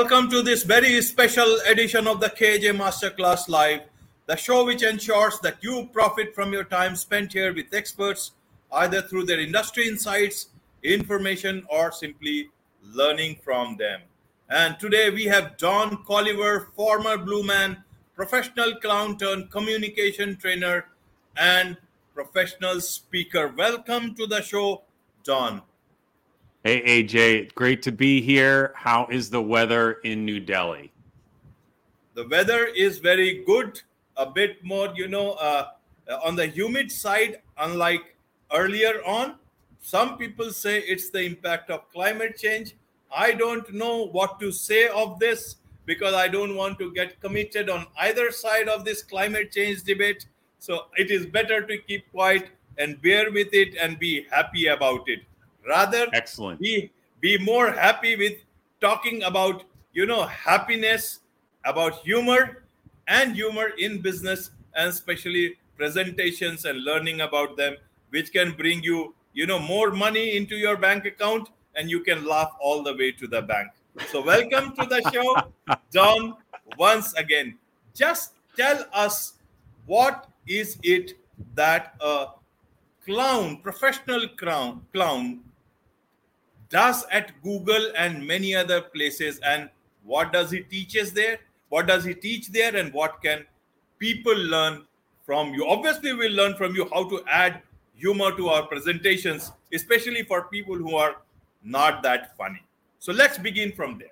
Welcome to this very special edition of the KJ Masterclass Live, the show which ensures that you profit from your time spent here with experts, either through their industry insights, information, or simply learning from them. And today we have Don Colliver, former Blue Man, professional clown turned communication trainer, and professional speaker. Welcome to the show, Don. Hey, AJ, great to be here. How is the weather in New Delhi? The weather is very good, a bit more, you know, uh, on the humid side, unlike earlier on. Some people say it's the impact of climate change. I don't know what to say of this because I don't want to get committed on either side of this climate change debate. So it is better to keep quiet and bear with it and be happy about it rather excellent. be be more happy with talking about you know happiness about humor and humor in business and especially presentations and learning about them which can bring you you know more money into your bank account and you can laugh all the way to the bank. So welcome to the show don once again. Just tell us what is it that a clown professional clown clown does at Google and many other places. And what does he teaches there? What does he teach there? And what can people learn from you? Obviously, we'll learn from you how to add humor to our presentations, especially for people who are not that funny. So let's begin from there.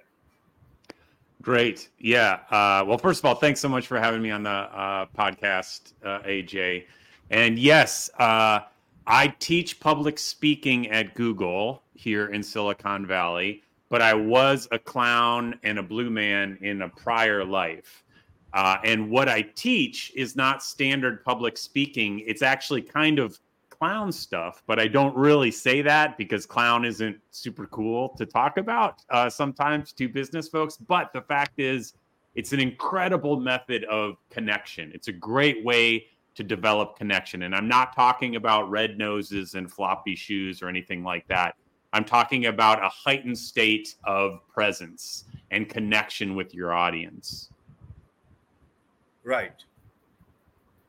Great. Yeah. Uh, well, first of all, thanks so much for having me on the uh, podcast, uh, AJ. And yes, uh, I teach public speaking at Google here in Silicon Valley, but I was a clown and a blue man in a prior life. Uh, and what I teach is not standard public speaking. It's actually kind of clown stuff, but I don't really say that because clown isn't super cool to talk about uh, sometimes to business folks. But the fact is, it's an incredible method of connection. It's a great way to develop connection. And I'm not talking about red noses and floppy shoes or anything like that. I'm talking about a heightened state of presence and connection with your audience. Right.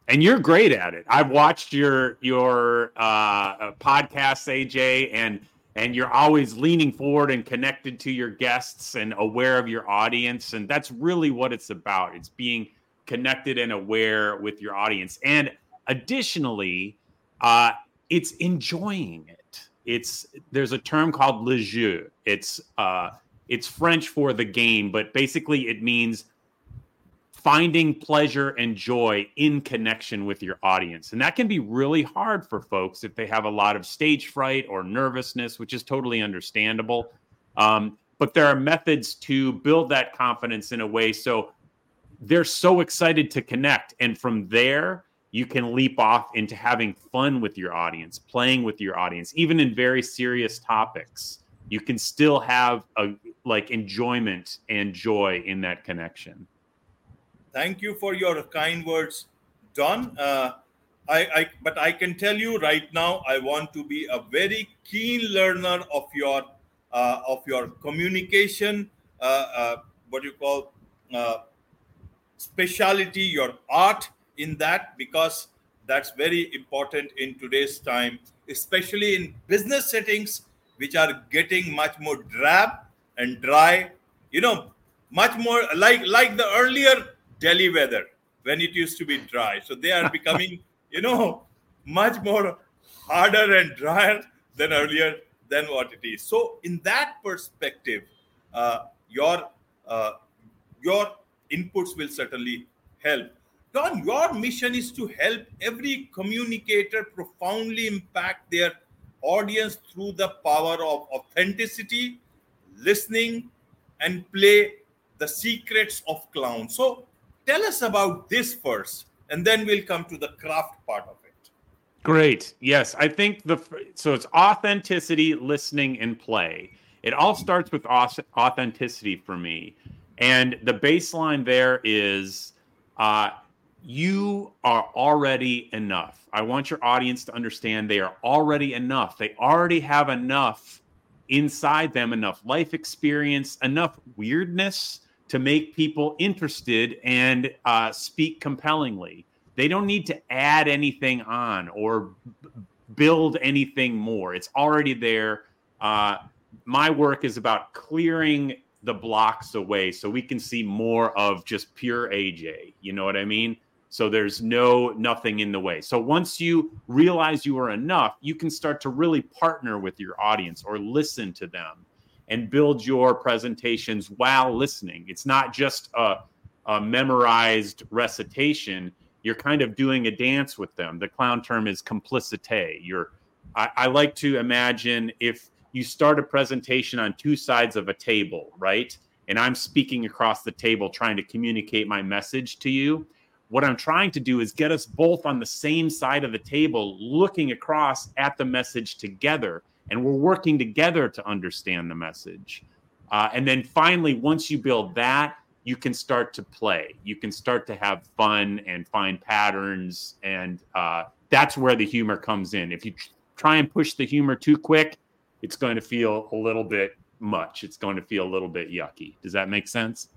And you're great at it. I've watched your your uh, podcast, AJ, and and you're always leaning forward and connected to your guests and aware of your audience, and that's really what it's about. It's being connected and aware with your audience. And additionally, uh, it's enjoying it. It's there's a term called le jeu. It's uh, it's French for the game, but basically it means finding pleasure and joy in connection with your audience. And that can be really hard for folks if they have a lot of stage fright or nervousness, which is totally understandable. Um, but there are methods to build that confidence in a way so they're so excited to connect. And from there, you can leap off into having fun with your audience, playing with your audience, even in very serious topics. You can still have a like enjoyment and joy in that connection. Thank you for your kind words, Don. Uh, I, I, but I can tell you right now, I want to be a very keen learner of your uh, of your communication. Uh, uh what you call uh, speciality, your art in that, because that's very important in today's time, especially in business settings, which are getting much more drab and dry. You know, much more like like the earlier Delhi weather when it used to be dry. So they are becoming, you know, much more harder and drier than earlier than what it is. So in that perspective, uh, your uh, your inputs will certainly help. Don, your mission is to help every communicator profoundly impact their audience through the power of authenticity, listening, and play the secrets of clown. So tell us about this first, and then we'll come to the craft part of it. Great. Yes, I think the so it's authenticity, listening, and play. It all starts with authenticity for me. And the baseline there is uh, you are already enough. I want your audience to understand they are already enough. They already have enough inside them enough life experience, enough weirdness to make people interested and uh, speak compellingly. They don't need to add anything on or b- build anything more. It's already there. Uh, my work is about clearing the blocks away so we can see more of just pure AJ. You know what I mean? So there's no nothing in the way. So once you realize you are enough, you can start to really partner with your audience or listen to them and build your presentations while listening. It's not just a, a memorized recitation. You're kind of doing a dance with them. The clown term is complicite. You're I, I like to imagine if you start a presentation on two sides of a table, right? And I'm speaking across the table trying to communicate my message to you what I'm trying to do is get us both on the same side of the table, looking across at the message together. And we're working together to understand the message. Uh, and then finally, once you build that, you can start to play. You can start to have fun and find patterns. And uh, that's where the humor comes in. If you try and push the humor too quick, it's going to feel a little bit much. It's going to feel a little bit yucky. Does that make sense?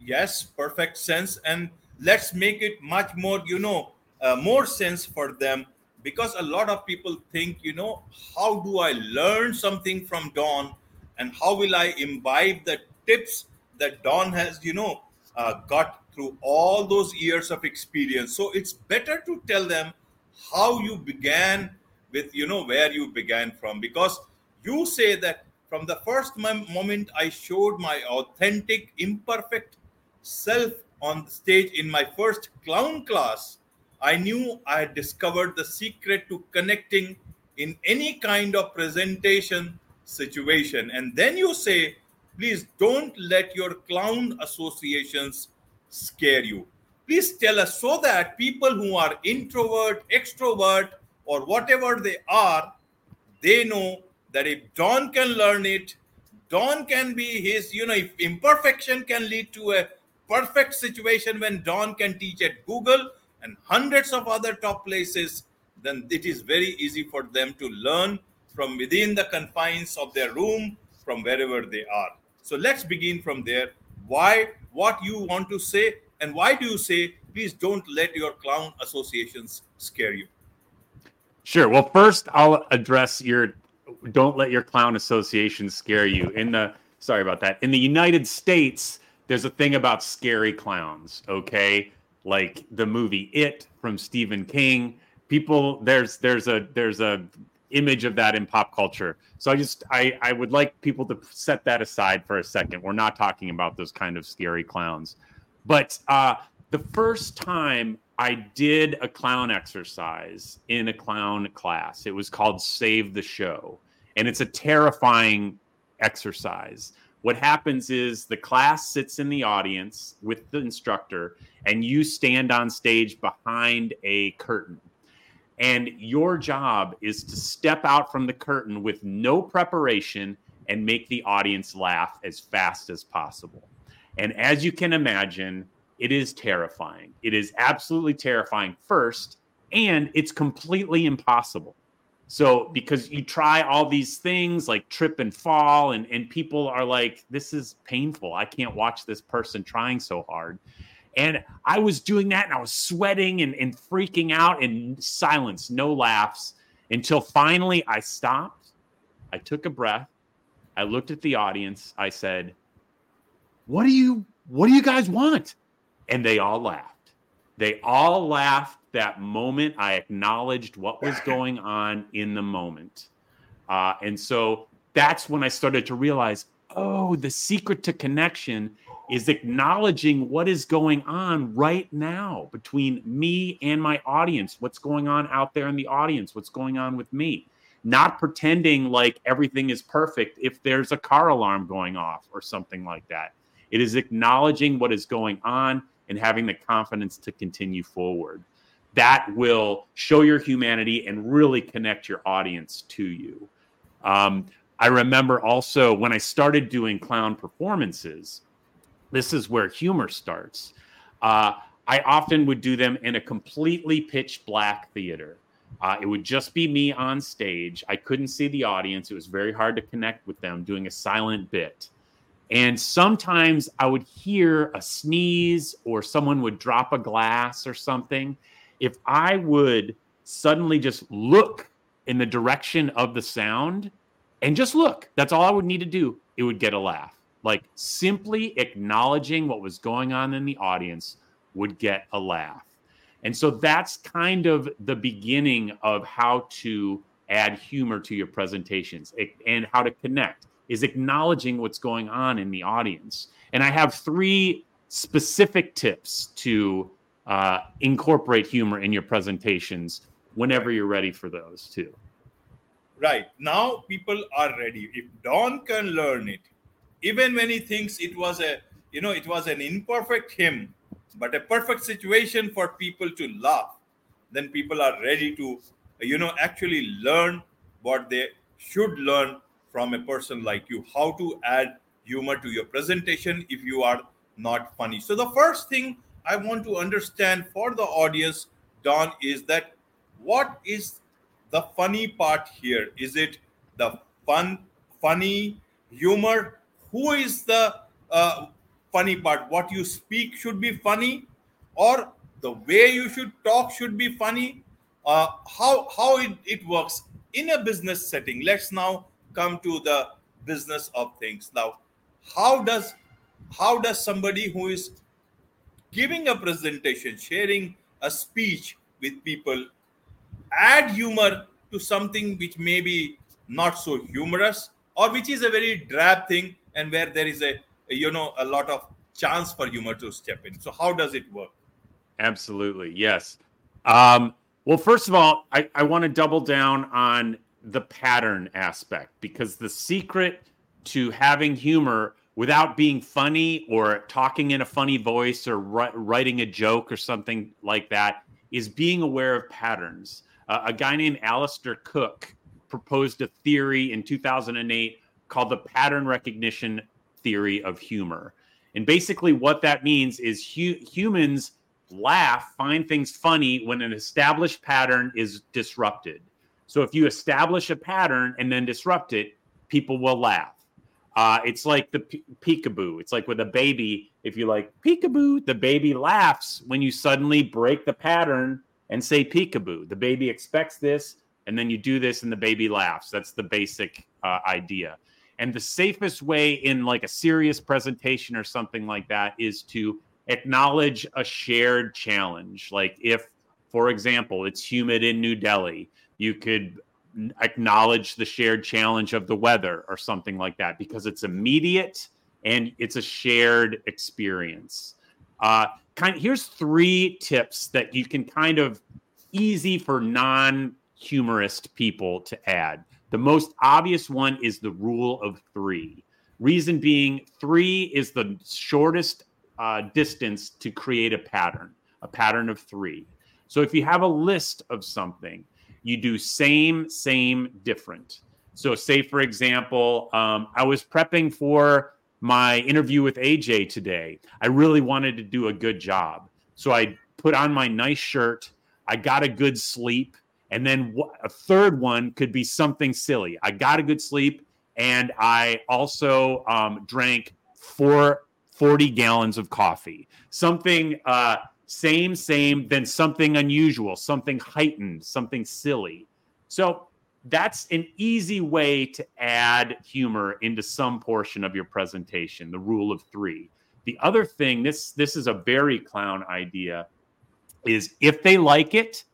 Yes, perfect sense. And let's make it much more you know uh, more sense for them because a lot of people think you know how do i learn something from don and how will i imbibe the tips that don has you know uh, got through all those years of experience. So it's better to tell them how you began with you know where you began from. Because you say that from the first moment i showed my authentic imperfect self on the stage in my first clown class, I knew I had discovered the secret to connecting in any kind of presentation situation. And then you say, please don't let your clown associations scare you. Please tell us so that people who are introvert, extrovert, or whatever they are, they know that if Don can learn it, Don can be his, you know, if imperfection can lead to a perfect situation when Don can teach at Google and hundreds of other top places, then it is very easy for them to learn from within the confines of their room, from wherever they are. So let's begin from there. Why, what you want to say, and why do you say, please don't let your clown associations scare you? Sure. Well, first, I'll address your don't let your clown associations scare you. In the, sorry about that. In the United States, there's a thing about scary clowns, okay? Like the movie It from Stephen King. People there's there's a there's a image of that in pop culture. So I just I I would like people to set that aside for a second. We're not talking about those kind of scary clowns. But uh the first time I did a clown exercise in a clown class, it was called Save the Show. And it's a terrifying exercise what happens is the class sits in the audience with the instructor and you stand on stage behind a curtain. And your job is to step out from the curtain with no preparation and make the audience laugh as fast as possible. And as you can imagine it is terrifying. It is absolutely terrifying first and it's completely impossible so because you try all these things like trip and fall, and and people are like, this is painful. I can't watch this person trying so hard. And I was doing that and I was sweating and, and freaking out in silence, no laughs, until finally I stopped. I took a breath. I looked at the audience. I said, What do you what do you guys want? And they all laughed. They all laughed that moment, I acknowledged what was going on in the moment. Uh, and so that's when I started to realize oh, the secret to connection is acknowledging what is going on right now between me and my audience, what's going on out there in the audience, what's going on with me. Not pretending like everything is perfect if there's a car alarm going off or something like that. It is acknowledging what is going on and having the confidence to continue forward that will show your humanity and really connect your audience to you. Um, I remember also when I started doing clown performances, this is where humor starts. Uh, I often would do them in a completely pitch black theater. Uh, it would just be me on stage. I couldn't see the audience. It was very hard to connect with them doing a silent bit. And sometimes I would hear a sneeze or someone would drop a glass or something. If I would suddenly just look in the direction of the sound and just look, that's all I would need to do, it would get a laugh. Like simply acknowledging what was going on in the audience would get a laugh. And so that's kind of the beginning of how to add humor to your presentations and how to connect is acknowledging what's going on in the audience. And I have three specific tips to uh, incorporate humor in your presentations whenever you're ready for those too. Right. Now people are ready. If Don can learn it, even when he thinks it was a, you know, it was an imperfect hymn, but a perfect situation for people to laugh, then people are ready to, you know, actually learn what they should learn from a person like you, how to add humor to your presentation if you are not funny. So, the first thing I want to understand for the audience, Don, is that what is the funny part here? Is it the fun, funny humor? Who is the uh, funny part? What you speak should be funny, or the way you should talk should be funny. Uh, how how it, it works in a business setting. Let's now come to the business of things. Now, how does how does somebody who is giving a presentation, sharing a speech with people, add humor to something which may be not so humorous or which is a very drab thing and where there is a you know a lot of chance for humor to step in? So how does it work? Absolutely yes. Um, well first of all i, I want to double down on the pattern aspect because the secret to having humor without being funny or talking in a funny voice or writing a joke or something like that is being aware of patterns uh, a guy named Alistair Cook proposed a theory in 2008 called the pattern recognition theory of humor. And basically, what that means is hu- humans laugh, find things funny when an established pattern is disrupted. So if you establish a pattern and then disrupt it, people will laugh. Uh, it's like the pe- peekaboo. It's like with a baby. If you like peekaboo, the baby laughs when you suddenly break the pattern and say peekaboo. The baby expects this, and then you do this, and the baby laughs. That's the basic uh, idea. And the safest way in like a serious presentation or something like that is to acknowledge a shared challenge. Like if, for example, it's humid in New Delhi, you could acknowledge the shared challenge of the weather or something like that because it's immediate and it's a shared experience. Uh, kind of, here's three tips that you can kind of easy for non humorist people to add. The most obvious one is the rule of three. Reason being, three is the shortest uh, distance to create a pattern, a pattern of three. So if you have a list of something, you do same, same, different. So, say for example, um, I was prepping for my interview with AJ today. I really wanted to do a good job. So I put on my nice shirt. I got a good sleep. And then a third one could be something silly. I got a good sleep and I also um, drank four, 40 gallons of coffee. Something uh, same, same, then something unusual, something heightened, something silly. So that's an easy way to add humor into some portion of your presentation the rule of three. The other thing this this is a very clown idea is if they like it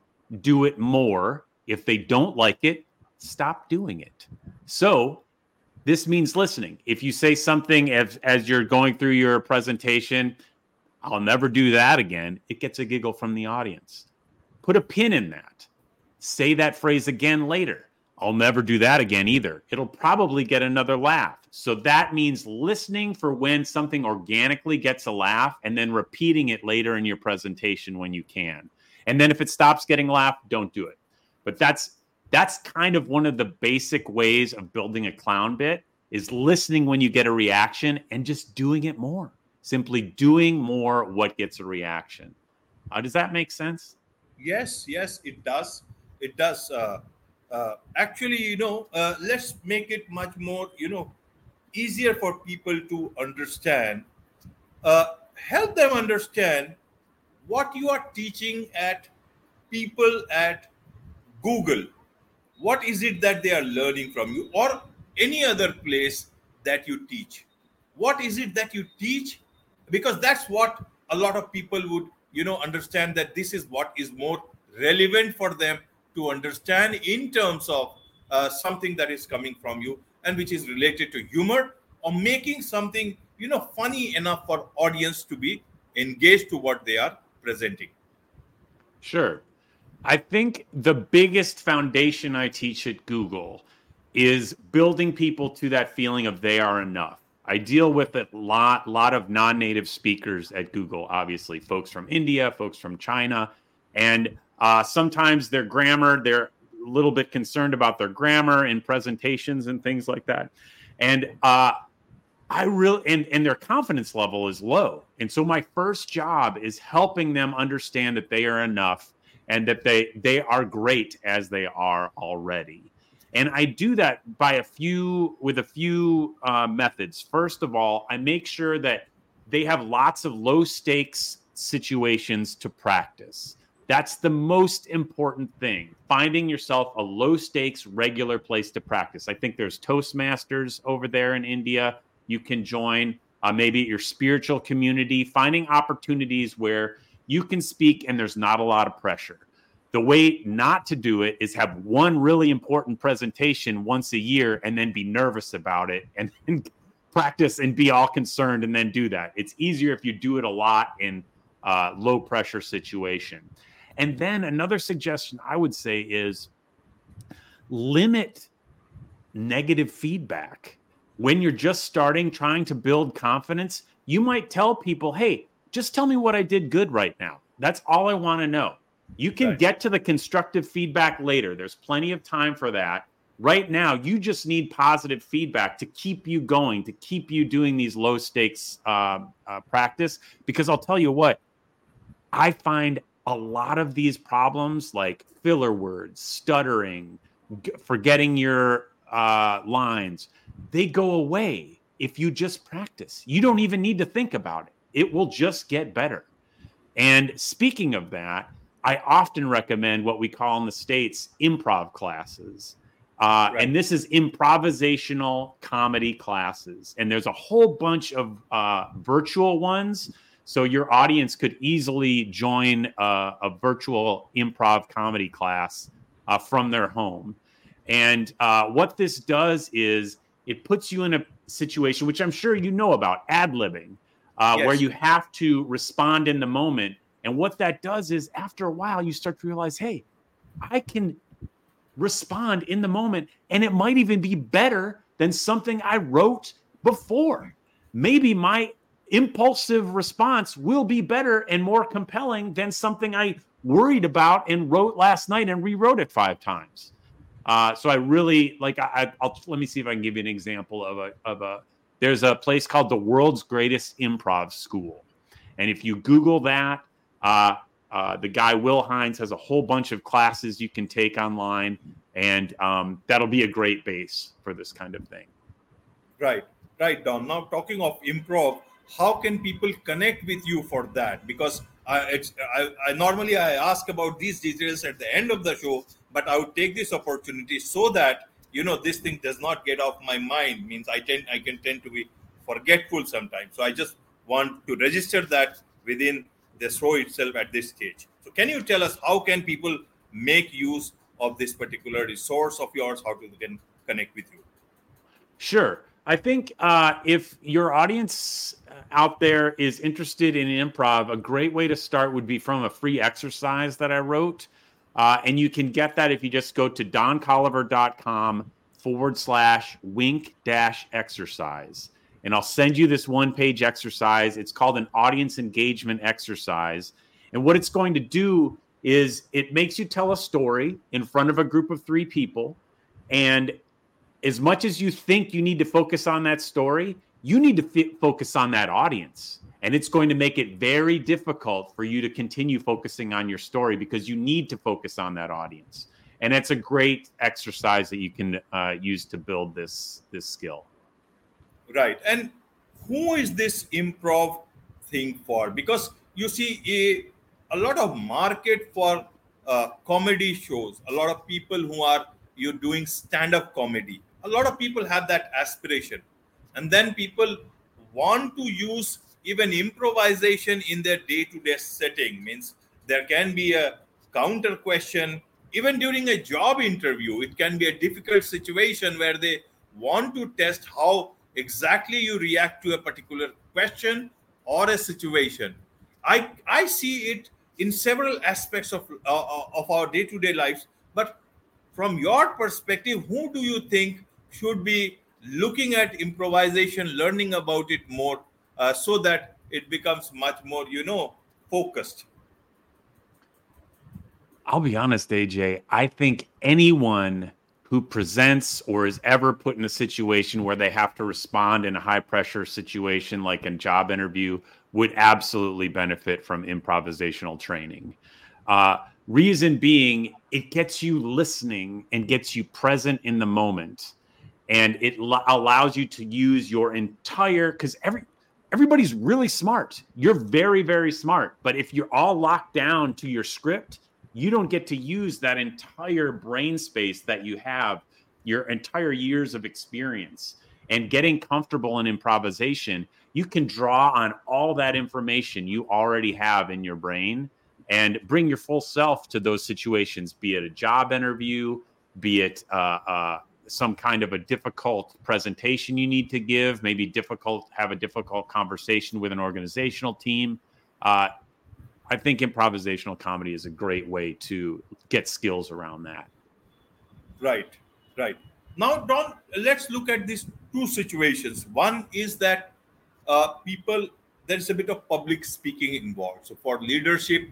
do it more. If they don't like it stop doing it. So this means listening. If you say something as as you're going through your presentation i'll never do that again it gets a giggle from the audience put a pin in that say that phrase again later I'll never do that again either. It'll probably get another laugh. So that means listening for when something organically gets a laugh and then repeating it later in your presentation when you can. And then if it stops getting a laugh, don't do it. But that's that's kind of one of the basic ways of building a clown bit is listening when you get a reaction and just doing it more. Simply doing more what gets a reaction. Uh, does that make sense? Yes, yes, it does it does. Uh, uh, actually, you know, uh, let's make it much more, you know, easier for people to understand. Uh, help them understand what you are teaching at people at Google. What is it that they are learning from you, or any other place that you teach? What is it that you teach? Because that's what a lot of people would, you know, understand that this is what is more relevant for them to understand in terms of uh, something that is coming from you and which is related to humor or making something you know funny enough for audience to be engaged to what they are presenting. Sure. I think the biggest foundation i teach at google is building people to that feeling of they are enough i deal with a lot lot of non-native speakers at google obviously folks from india folks from china and uh, sometimes their grammar, they're a little bit concerned about their grammar in presentations and things like that. And uh, I really, and, and their confidence level is low. And so my first job is helping them understand that they are enough and that they they are great as they are already. And I do that by a few with a few uh, methods. First of all, I make sure that they have lots of low stakes situations to practice. That's the most important thing. Finding yourself a low stakes, regular place to practice. I think there's Toastmasters over there in India. You can join, uh, maybe your spiritual community, finding opportunities where you can speak and there's not a lot of pressure. The way not to do it is have one really important presentation once a year and then be nervous about it and then practice and be all concerned and then do that. It's easier if you do it a lot in uh, low pressure situation. And then another suggestion I would say is limit negative feedback. When you're just starting, trying to build confidence, you might tell people, hey, just tell me what I did good right now. That's all I want to know. You can right. get to the constructive feedback later. There's plenty of time for that. Right now, you just need positive feedback to keep you going, to keep you doing these low stakes uh, uh, practice. Because I'll tell you what, I find a lot of these problems, like filler words, stuttering, g- forgetting your uh, lines, they go away if you just practice. You don't even need to think about it, it will just get better. And speaking of that, I often recommend what we call in the States improv classes. Uh, right. And this is improvisational comedy classes. And there's a whole bunch of uh, virtual ones so your audience could easily join a, a virtual improv comedy class uh, from their home. And uh, what this does is it puts you in a situation, which I'm sure you know about, ad libbing, uh, yes. where you have to respond in the moment. And what that does is after a while, you start to realize, hey, I can respond in the moment. And it might even be better than something I wrote before. Maybe my impulsive response will be better and more compelling than something I worried about and wrote last night and rewrote it five times. Uh, so I really like. I, will let me see if I can give you an example of a of a. There's a place called the World's Greatest Improv School, and if you Google that, uh, uh, the guy Will Hines has a whole bunch of classes you can take online, and um, that'll be a great base for this kind of thing. Right, right, Don. Now talking of improv, how can people connect with you for that because I, I, I, normally i ask about these details at the end of the show but i would take this opportunity so that you know this thing does not get off my mind means i tend i can tend to be forgetful sometimes so i just want to register that within the show itself at this stage so can you tell us how can people make use of this particular resource of yours how to can connect with you sure I think uh, if your audience out there is interested in improv, a great way to start would be from a free exercise that I wrote. Uh, and you can get that if you just go to doncolliver.com forward slash wink dash exercise. And I'll send you this one page exercise. It's called an audience engagement exercise. And what it's going to do is it makes you tell a story in front of a group of three people. And as much as you think you need to focus on that story, you need to f- focus on that audience. And it's going to make it very difficult for you to continue focusing on your story because you need to focus on that audience. and it's a great exercise that you can uh, use to build this this skill. Right, and who is this improv thing for? Because you see a, a lot of market for uh, comedy shows. A lot of people who are you doing stand up comedy. A lot of people have that aspiration, and then people want to use even improvisation in their day to day setting. Means there can be a counter question even during a job interview it can be a difficult situation where they want to test how exactly you react to a particular question or a situation i i see it in several aspects of uh, uh of our day to day lives but from your perspective who do you think should be looking at improvisation learning about it more uh, so that it becomes much more you know focused I'll be honest, AJ. I think anyone who presents or is ever put in a situation where they have to respond in a high pressure situation like a job interview would absolutely benefit from improvisational training. Uh, reason being, it gets you listening and gets you present in the moment. And it l- allows you to use your entire, because every, everybody's really smart. You're very, very smart. But if you're all locked down to your script, you don't get to use that entire brain space that you have, your entire years of experience. And getting comfortable in improvisation, you can draw on all that information you already have in your brain and bring your full self to those situations, be it a job interview, be it uh, uh, some kind of a difficult presentation you need to give, maybe difficult, have a difficult conversation with an organizational team. Uh, I think improvisational comedy is a great way to get skills around that. Right, right. Now, Don, let's look at these two situations. One is that uh, people, there's a bit of public speaking involved. So, for leadership,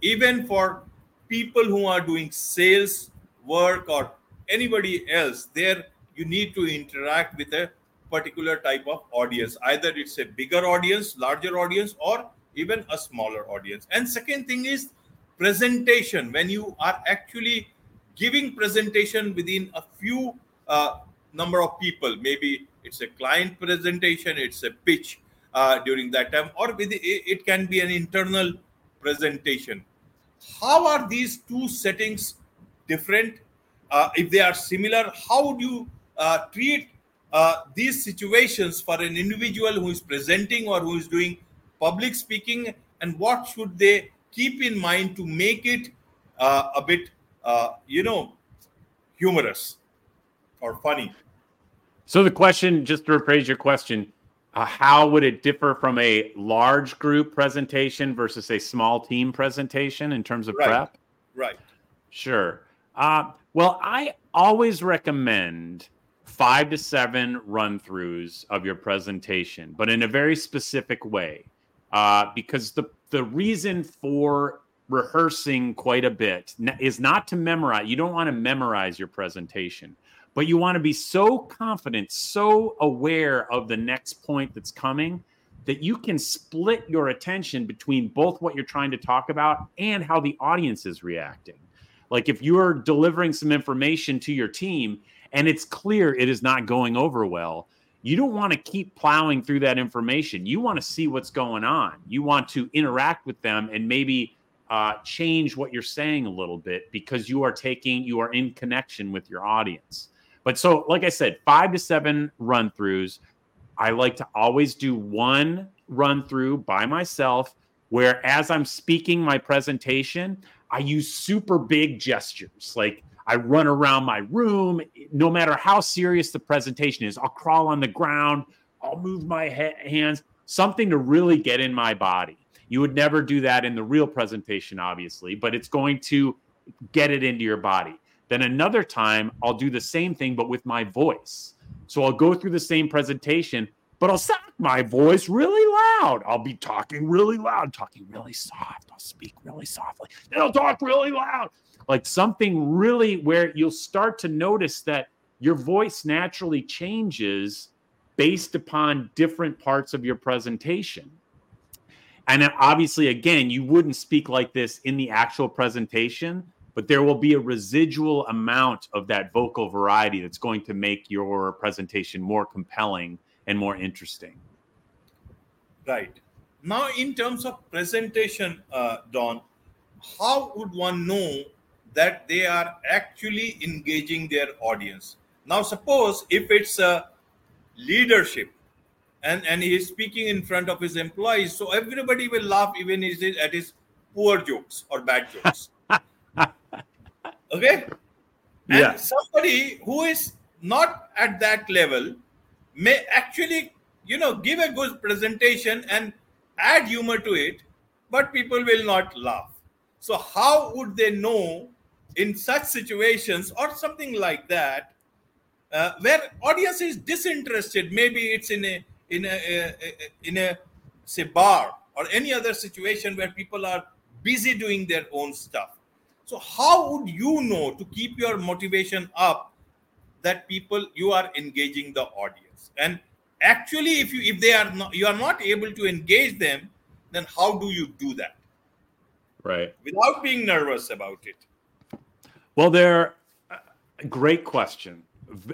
even for people who are doing sales work or anybody else, there you need to interact with a particular type of audience. Either it's a bigger audience, larger audience, or even a smaller audience. And second thing is presentation. When you are actually giving presentation within a few uh, number of people maybe it's a client presentation it's a pitch uh, during that time or with it, can be an internal presentation. How are these two settings different? Uh, if they are similar how do you uh, treat uh, these situations for an individual who is presenting or who is doing public speaking and what should they keep in mind to make it uh, a bit uh, you know humorous or funny? So the question just to rephrase your question uh, how would it differ from a large group presentation versus a small team presentation in terms of right. prep? Right. Sure. Uh, well i always recommend five to seven run throughs of your presentation but in a very specific way uh, because the the reason for rehearsing quite a bit is not to memorize. You don't want to memorize your presentation, but you want to be so confident, so aware of the next point that's coming that you can split your attention between both what you're trying to talk about and how the audience is reacting. Like if you're delivering some information to your team and it's clear it is not going over well, you don't want to keep plowing through that information. You want to see what's going on. You want to interact with them and maybe uh, change what you're saying a little bit because you are taking, you are in connection with your audience. But so, like I said, five to seven run throughs. I like to always do one run through by myself where, as I'm speaking my presentation, I use super big gestures like I run around my room. No matter how serious the presentation is, I'll crawl on the ground. I'll move my ha- hands, something to really get in my body. You would never do that in the real presentation, obviously, but it's going to get it into your body. Then another time, I'll do the same thing, but with my voice. So I'll go through the same presentation, but I'll sound my voice really loud. I'll be talking really loud, talking really soft. I'll speak really softly. Then I'll talk really loud like something really where you'll start to notice that your voice naturally changes based upon different parts of your presentation. And obviously, again, you wouldn't speak like this in the actual presentation, but there will be a residual amount of that vocal variety that's going to make your presentation more compelling and more interesting. Right. Now, in terms of presentation, uh, Don, how would one know that they are actually engaging their audience? Now, suppose if it's a leadership and, and he is speaking in front of his employees, so everybody will laugh even at his poor jokes or bad jokes. okay and yeah. somebody who is not at that level may actually you know give a good presentation and add humor to it but people will not laugh so how would they know in such situations or something like that uh, where audience is disinterested maybe it's in a in a, a, a in a say bar or any other situation where people are busy doing their own stuff so how would you know to keep your motivation up that people you are engaging the audience? And actually, if you if they are not you are not able to engage them, then how do you do that? Right. Without being nervous about it. Well, there great question.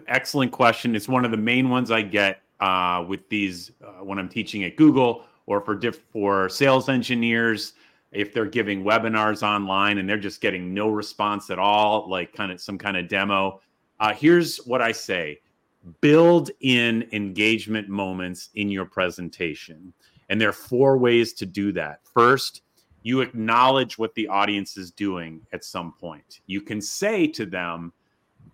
Excellent question. It's one of the main ones I get uh, with these uh, when I'm teaching at Google or for diff- for sales engineers if they're giving webinars online and they're just getting no response at all, like kind of some kind of demo. Uh, here's what I say build in engagement moments in your presentation. And there are four ways to do that. First, you acknowledge what the audience is doing at some point. You can say to them,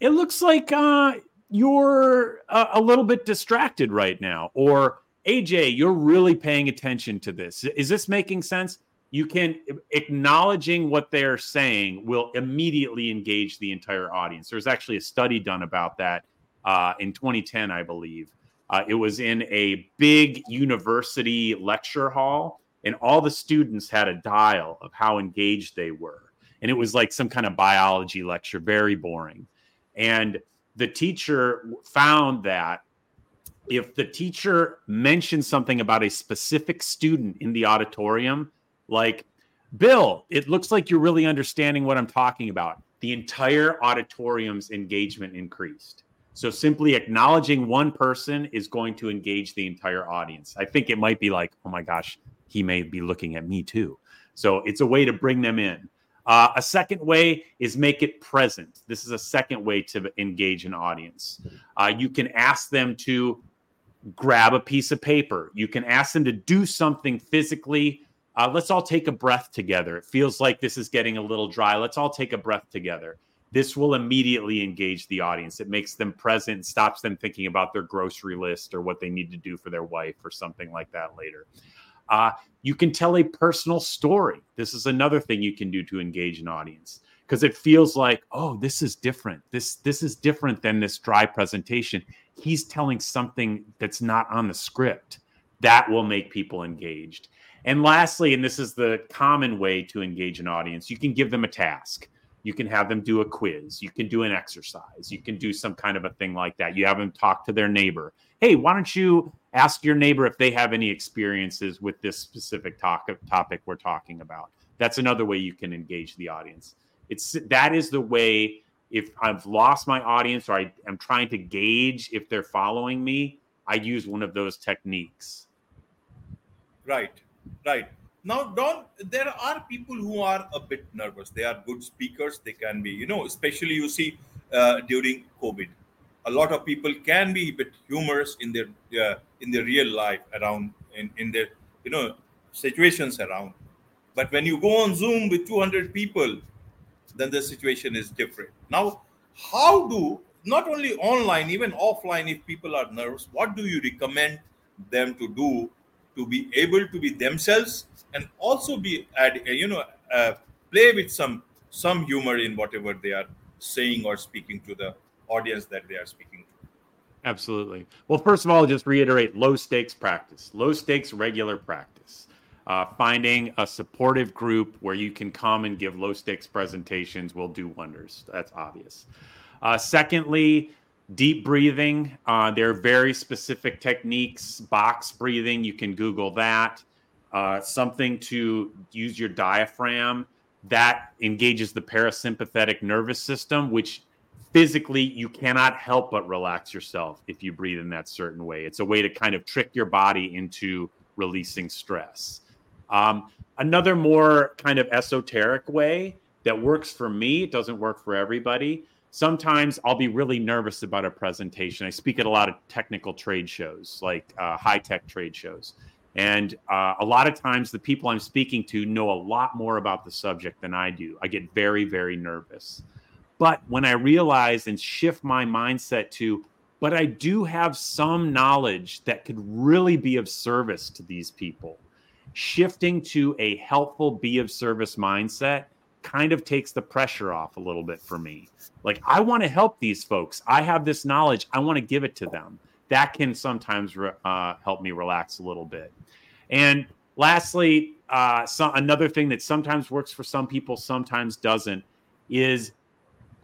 It looks like uh, you're a, a little bit distracted right now. Or, AJ, you're really paying attention to this. Is this making sense? you can acknowledging what they're saying will immediately engage the entire audience. There's actually a study done about that uh, in 2010, I believe. Uh, it was in a big university lecture hall, and all the students had a dial of how engaged they were. And it was like some kind of biology lecture, very boring. And the teacher found that if the teacher mentioned something about a specific student in the auditorium, like, Bill, it looks like you're really understanding what I'm talking about. The entire auditorium's engagement increased. So simply acknowledging one person is going to engage the entire audience. I think it might be like, oh my gosh, he may be looking at me too. So it's a way to bring them in. Uh, a second way is make it present. This is a second way to engage an audience. Uh, you can ask them to grab a piece of paper. You can ask them to do something physically uh, let's all take a breath together. It feels like this is getting a little dry. Let's all take a breath together. This will immediately engage the audience. It makes them present, stops them thinking about their grocery list or what they need to do for their wife or something like that later. Uh, you can tell a personal story. This is another thing you can do to engage an audience because it feels like, oh, this is different. This this is different than this dry presentation. He's telling something that's not on the script. That will make people engaged. And lastly, and this is the common way to engage an audience, you can give them a task. You can have them do a quiz. You can do an exercise. You can do some kind of a thing like that. You have them talk to their neighbor. Hey, why don't you ask your neighbor if they have any experiences with this specific topic topic we're talking about? That's another way you can engage the audience. It's that is the way if I've lost my audience or I am trying to gauge if they're following me, I use one of those techniques. Right. Right. Now, Don, there are people who are a bit nervous. They are good speakers. They can be, you know, especially you see uh, during COVID, a lot of people can be a bit humorous in their uh, in their real life around in, in their you know situations around. But when you go on Zoom with 200 people, then the situation is different. Now, how do not only online, even offline, if people are nervous, what do you recommend them to do to be able to be themselves and also be add, you know uh, play with some some humor in whatever they are saying or speaking to the audience that they are speaking to absolutely well first of all just reiterate low stakes practice low stakes regular practice uh, finding a supportive group where you can come and give low stakes presentations will do wonders that's obvious uh, secondly deep breathing. Uh, there are very specific techniques, box breathing. You can Google that. Uh, something to use your diaphragm that engages the parasympathetic nervous system, which physically you cannot help but relax yourself if you breathe in that certain way. It's a way to kind of trick your body into releasing stress. Um, another more kind of esoteric way that works for me, it doesn't work for everybody. Sometimes I'll be really nervous about a presentation. I speak at a lot of technical trade shows, like uh, high tech trade shows. And uh, a lot of times, the people I'm speaking to know a lot more about the subject than I do. I get very, very nervous. But when I realize and shift my mindset to, but I do have some knowledge that could really be of service to these people, shifting to a helpful, be of service mindset kind of takes the pressure off a little bit for me. Like, I want to help these folks. I have this knowledge, I want to give it to them. That can sometimes uh, help me relax a little bit. And lastly, uh, so another thing that sometimes works for some people, sometimes doesn't, is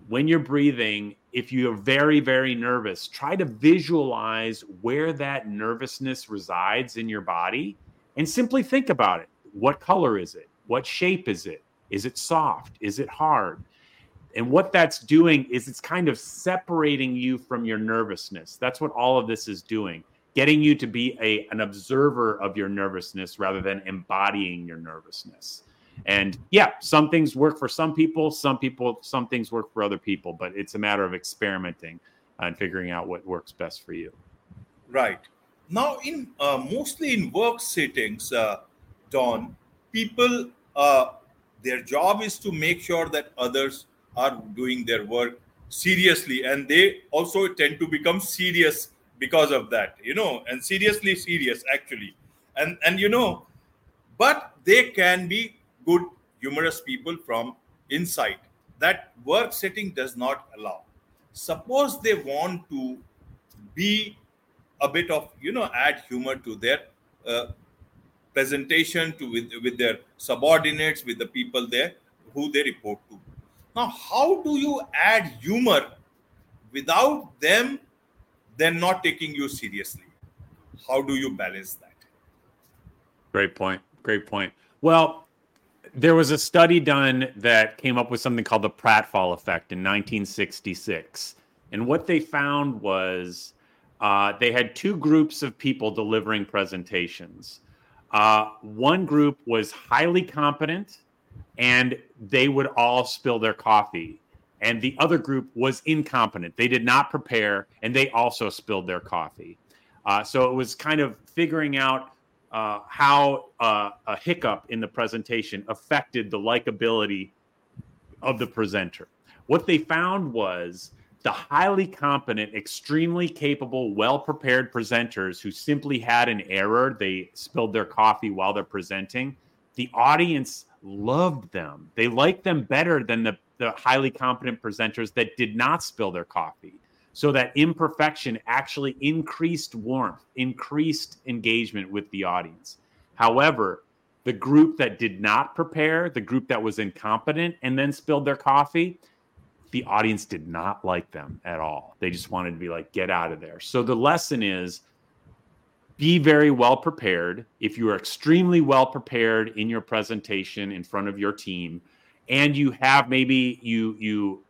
when you're breathing, if you're very, very nervous, try to visualize where that nervousness resides in your body and simply think about it. What color is it? What shape is it? Is it soft? Is it hard? And what that's doing is it's kind of separating you from your nervousness. That's what all of this is doing, getting you to be a, an observer of your nervousness rather than embodying your nervousness. And yeah, some things work for some people, some people, some things work for other people, but it's a matter of experimenting and figuring out what works best for you. Right. Now, in uh, mostly in work settings, uh, Don, people, uh, their job is to make sure that others are doing their work seriously, and they also tend to become serious because of that, you know, and seriously serious actually, and and you know, but they can be good, humorous people from inside. That work setting does not allow. Suppose they want to be a bit of, you know, add humor to their uh, presentation to with, with their subordinates, with the people there who they report to. Now, how do you add humor without them then not taking you seriously? How do you balance that? Great point. Great point. Well, there was a study done that came up with something called the pratfall effect in 1966 and what they found was uh, they had two groups of people delivering presentations. Uh, one group was highly competent and they would all spill their coffee and the other group was incompetent. They did not prepare and they also spilled their coffee. Uh, so it was kind of figuring out uh, how uh, a hiccup in the presentation affected the likability of the presenter. What they found was the highly competent, extremely capable, well prepared presenters who simply had an error, they spilled their coffee while they're presenting. The audience loved them. They liked them better than the, the highly competent presenters that did not spill their coffee. So that imperfection actually increased warmth, increased engagement with the audience. However, the group that did not prepare, the group that was incompetent and then spilled their coffee, the audience did not like them at all. They just wanted to be like, get out of there. So the lesson is be very well prepared. If you are extremely well prepared in your presentation in front of your team, and you have maybe you you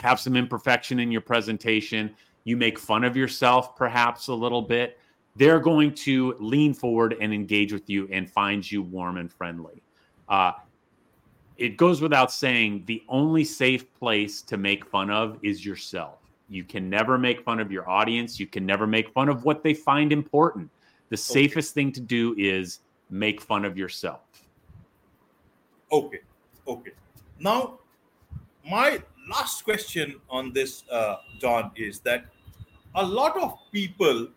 have some imperfection in your presentation, you make fun of yourself perhaps a little bit, they're going to lean forward and engage with you and find you warm and friendly. Uh, it goes without saying the only safe place to make fun of is yourself. You can never make fun of your audience. You can never make fun of what they find important. The safest thing to do is make fun of yourself. Okay. Okay. Now, my last question on this, uh, Don, is that a lot of people,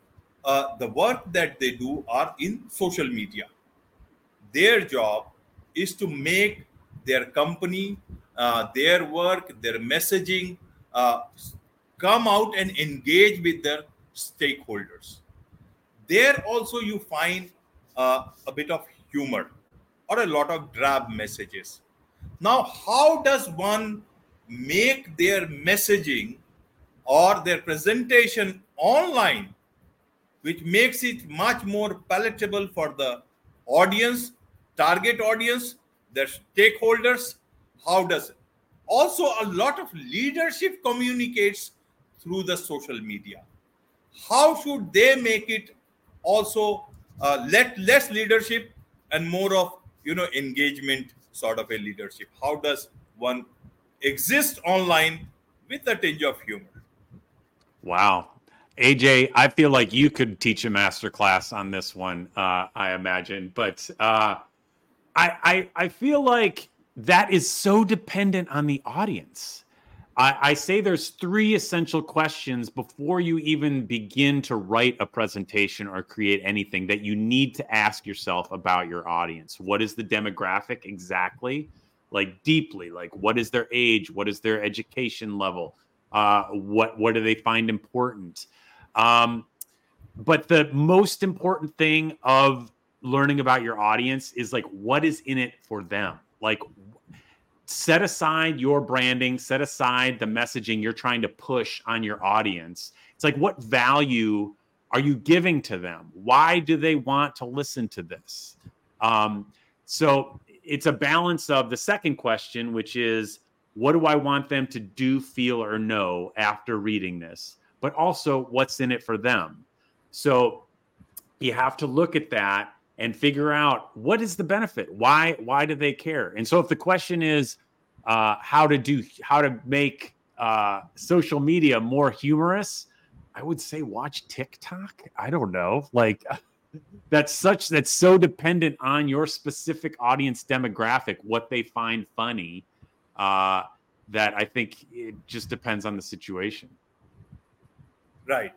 uh, the work that they do are in social media. Their job is to make their company, uh, their work, their messaging uh, come out and engage with their stakeholders. There also you find uh, a bit of humor or a lot of drab messages. Now, how does one make their messaging or their presentation online, which makes it much more palatable for the audience, target audience, their stakeholders, how does it? Also a lot of leadership communicates through the social media. How should they make it also uh, let less leadership and more of you know engagement sort of a leadership? How does one exist online with a tinge of humor wow aj i feel like you could teach a master class on this one uh, i imagine but uh, I, I i feel like that is so dependent on the audience I, I, say there's three essential questions before you even begin to write a presentation or create anything that you need to ask yourself about your audience. What is the demographic exactly? Like deeply, like what is their age? What is their education level? Uh, what what do they find important? Um, but the most important thing of learning about your audience is like what is in it for them. Like set aside your branding, set aside the messaging you're trying to push on your audience. It's like, what value are you giving to them? Why do they want to listen to this? Um, so it's a balance of the second question, which is, what do I want them to do, feel, or know after reading this? But also, what's in it for them? So you have to look at that and figure out what is the benefit why why do they care and so if the question is uh, how to do how to make uh, social media more humorous i would say watch tiktok i don't know like that's such that's so dependent on your specific audience demographic what they find funny uh, that i think it just depends on the situation right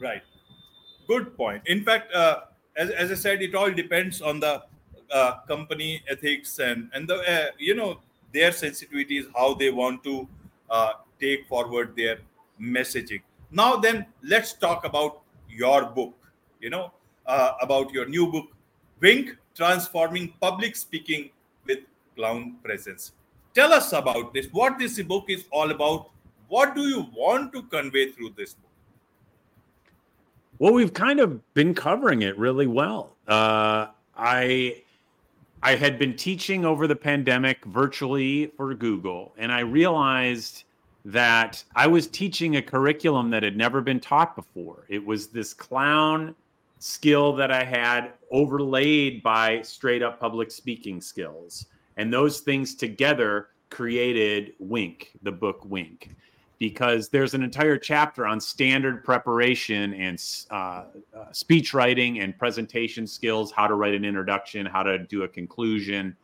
right good point in fact uh, as, as I said, it all depends on the uh, company ethics and and the uh, you know their sensitivities, how they want to uh, take forward their messaging. Now, then, let's talk about your book. You know uh, about your new book, Wink: Transforming Public Speaking with Clown Presence. Tell us about this. What this book is all about. What do you want to convey through this book? Well, we've kind of been covering it really well. Uh, I I had been teaching over the pandemic virtually for Google, and I realized that I was teaching a curriculum that had never been taught before. It was this clown skill that I had overlaid by straight up public speaking skills. And those things together created Wink, the book Wink because there's an entire chapter on standard preparation and uh, uh, speech writing and presentation skills, how to write an introduction, how to do a conclusion.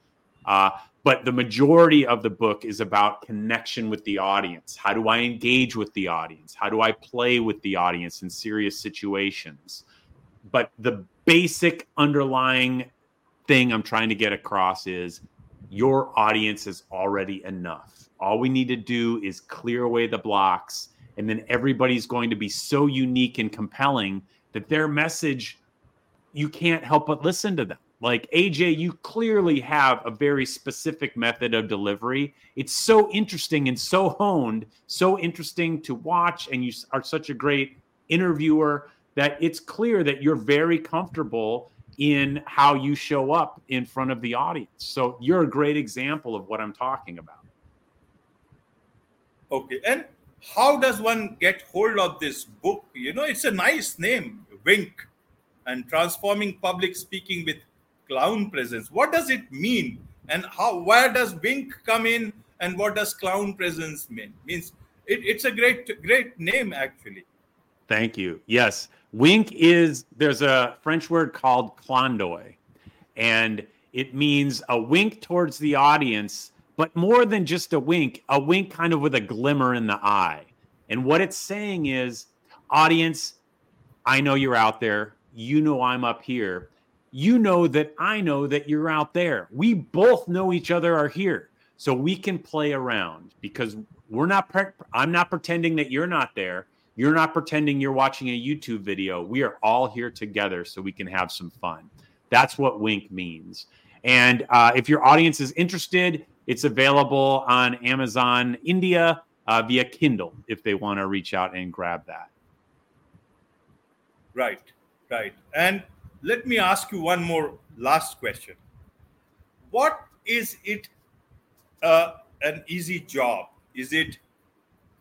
Uh, but the majority of the book is about connection with the audience. How do I engage with the audience? How do I play with the audience in serious situations? But the basic underlying thing I'm trying to get across is your audience is already enough all we need to do is clear away the blocks, and then everybody's going to be so unique and compelling that their message, you can't help but listen to them. Like AJ, you clearly have a very specific method of delivery. It's so interesting and so honed, so interesting to watch, and you are such a great interviewer that it's clear that you're very comfortable in how you show up in front of the audience. So you're a great example of what I'm talking about. Okay. And how does one get hold of this book? You know, it's a nice name, Wink, and transforming public speaking with clown presence. What does it mean? And how where does Wink come in and what does clown presence mean? Means it, it's a great, great name actually. Thank you. Yes. Wink is there's a French word called clin d'oeil, and it means a wink towards the audience but more than just a wink, a wink kind of with a glimmer in the eye. And what it's saying is, audience, I know you're out there. You know I'm up here. You know that I know that you're out there. We both know each other are here. So we can play around because we're not, pre- I'm not pretending that you're not there. You're not pretending you're watching a YouTube video. We are all here together so we can have some fun. That's what wink means. And uh, if your audience is interested, it's available on Amazon India uh, via Kindle if they want to reach out and grab that. Right, right. And let me ask you one more last question. What is it? Uh, an easy job? Is it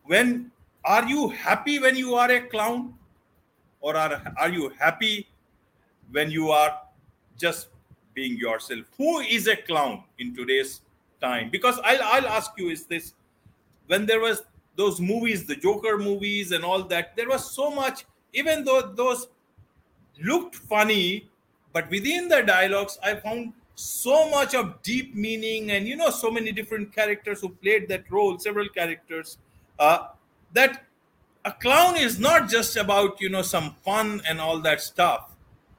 when are you happy when you are a clown? Or are, are you happy when you are just being yourself? Who is a clown in today's time? Because I'll, I'll ask you is this when there was those movies, the Joker movies and all that, there was so much, even though those looked funny, but within the dialogues, I found so much of deep meaning and you know so many different characters who played that role several characters uh, that a clown is not just about you know some fun and all that stuff.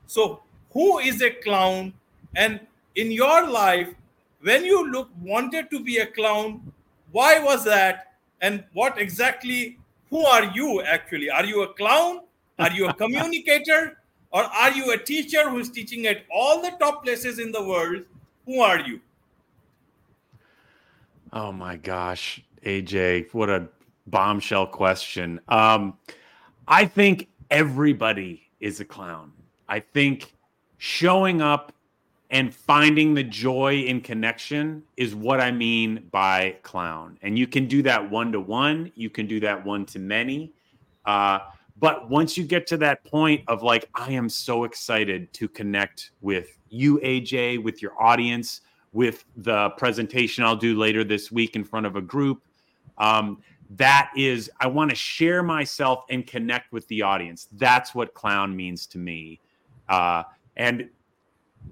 So who is a clown? And in your life when you look wanted to be a clown why was that? And what exactly who are you actually? Are you a clown? Are you a communicator? Or are you a teacher who's teaching at all the top places in the world? Who are you? Oh my gosh aj what a bombshell question. Um, I think everybody is a clown. I think showing up and finding the joy in connection is what I mean by clown. And you can do that one to one, you can do that one to many. Uh, but once you get to that point of like, I am so excited to connect with you, AJ, with your audience, with the presentation I'll do later this week in front of a group. Um, that is i want to share myself and connect with the audience. That's what clown means to me. Uh and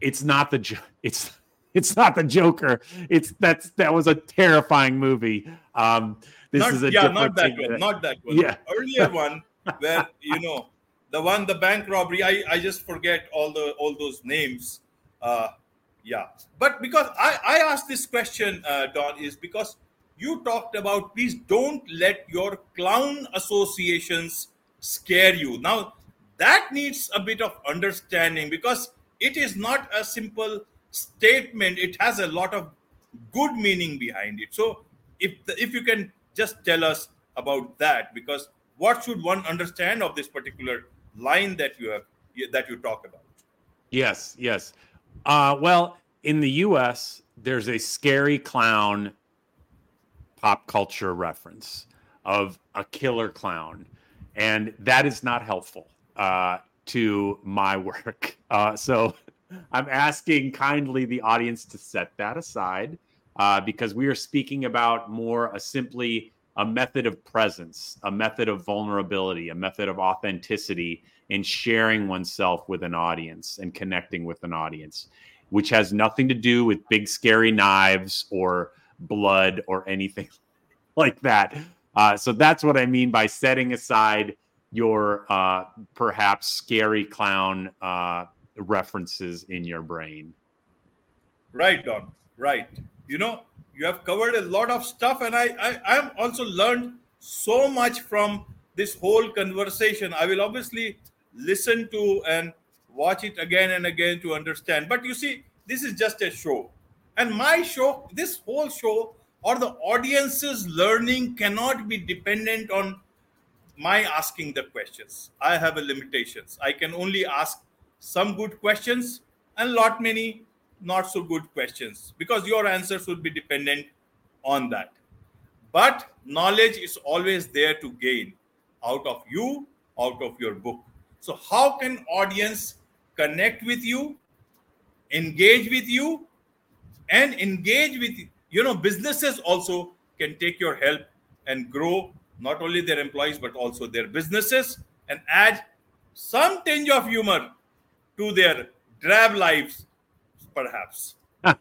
it's not the it's it's not the joker. It's that's that was a terrifying movie. Um this not, is a yeah not that one not that one. Yeah. Earlier one where you know the one the bank robbery i i just forget all the all those names. Uh yeah. But because i i asked this question uh don is because you talked about please don't let your clown associations scare you. Now, that needs a bit of understanding because it is not a simple statement, it has a lot of good meaning behind it. So, if, the, if you can just tell us about that, because what should one understand of this particular line that you have that you talk about? Yes, yes. Uh, well, in the U.S., there's a scary clown pop culture reference of a killer clown, and that is not helpful uh, to my work. Uh, so I'm asking kindly the audience to set that aside uh, because we are speaking about more a simply a method of presence, a method of vulnerability, a method of authenticity in sharing oneself with an audience and connecting with an audience, which has nothing to do with big scary knives or blood or anything like that. Uh, so that's what I mean by setting aside your uh, perhaps scary clown uh, references in your brain. Right, Don. Right. You know, you have covered a lot of stuff, and I, I, I have also learned so much from this whole conversation. I will obviously listen to and watch it again and again to understand. But you see, this is just a show. And my show, this whole show or the audience's learning cannot be dependent on my asking the questions. I have a limitations. I can only ask some good questions and lot many not so good questions because your answers will be dependent on that. But knowledge is always there to gain out of you, out of your book. So how can audience connect with you, engage with you, and engage with you know businesses also can take your help and grow not only their employees but also their businesses and add some tinge of humor to their drab lives perhaps.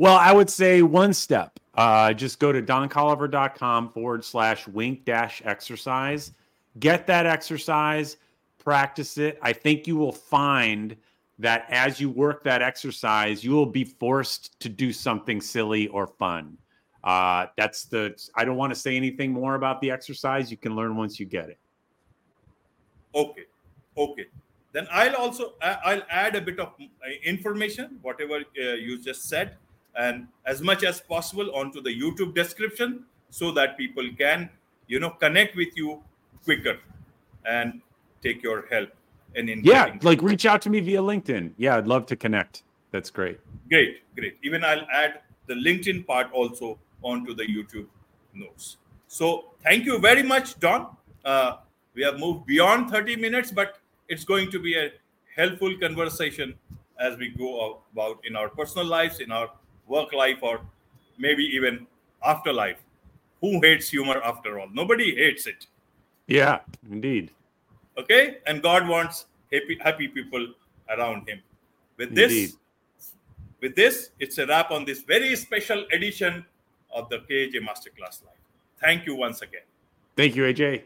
Well i would say one step. Uh, just go to doncolliver.com forward slash wink dash exercise. Get that exercise practice it. I think you will find that as you work that exercise, you will be forced to do something silly or fun. Uh, that's the, I don't want to say anything more about the exercise. You can learn once you get it. Okay. Okay. Then I'll also, I'll add a bit of uh, information, whatever uh, you just said, and as much as possible onto the YouTube description so that people can, you know, connect with you quicker and take your help and in yeah like reach out to me via linkedin yeah i'd love to connect that's great great great even i'll add the linkedin part also onto the YouTube notes. So thank you very much, Don. Uh, we have moved beyond 30 minutes, but it's going to be a helpful conversation as we go about in our personal lives, in our work life, or maybe even afterlife. Who hates humor after all? Nobody hates it. Yeah, indeed. Okay, and God wants happy, happy people around Him. With this, Indeed. with this, it's a wrap on this very special edition of the AJ Masterclass Live. Thank you once again. Thank you, AJ.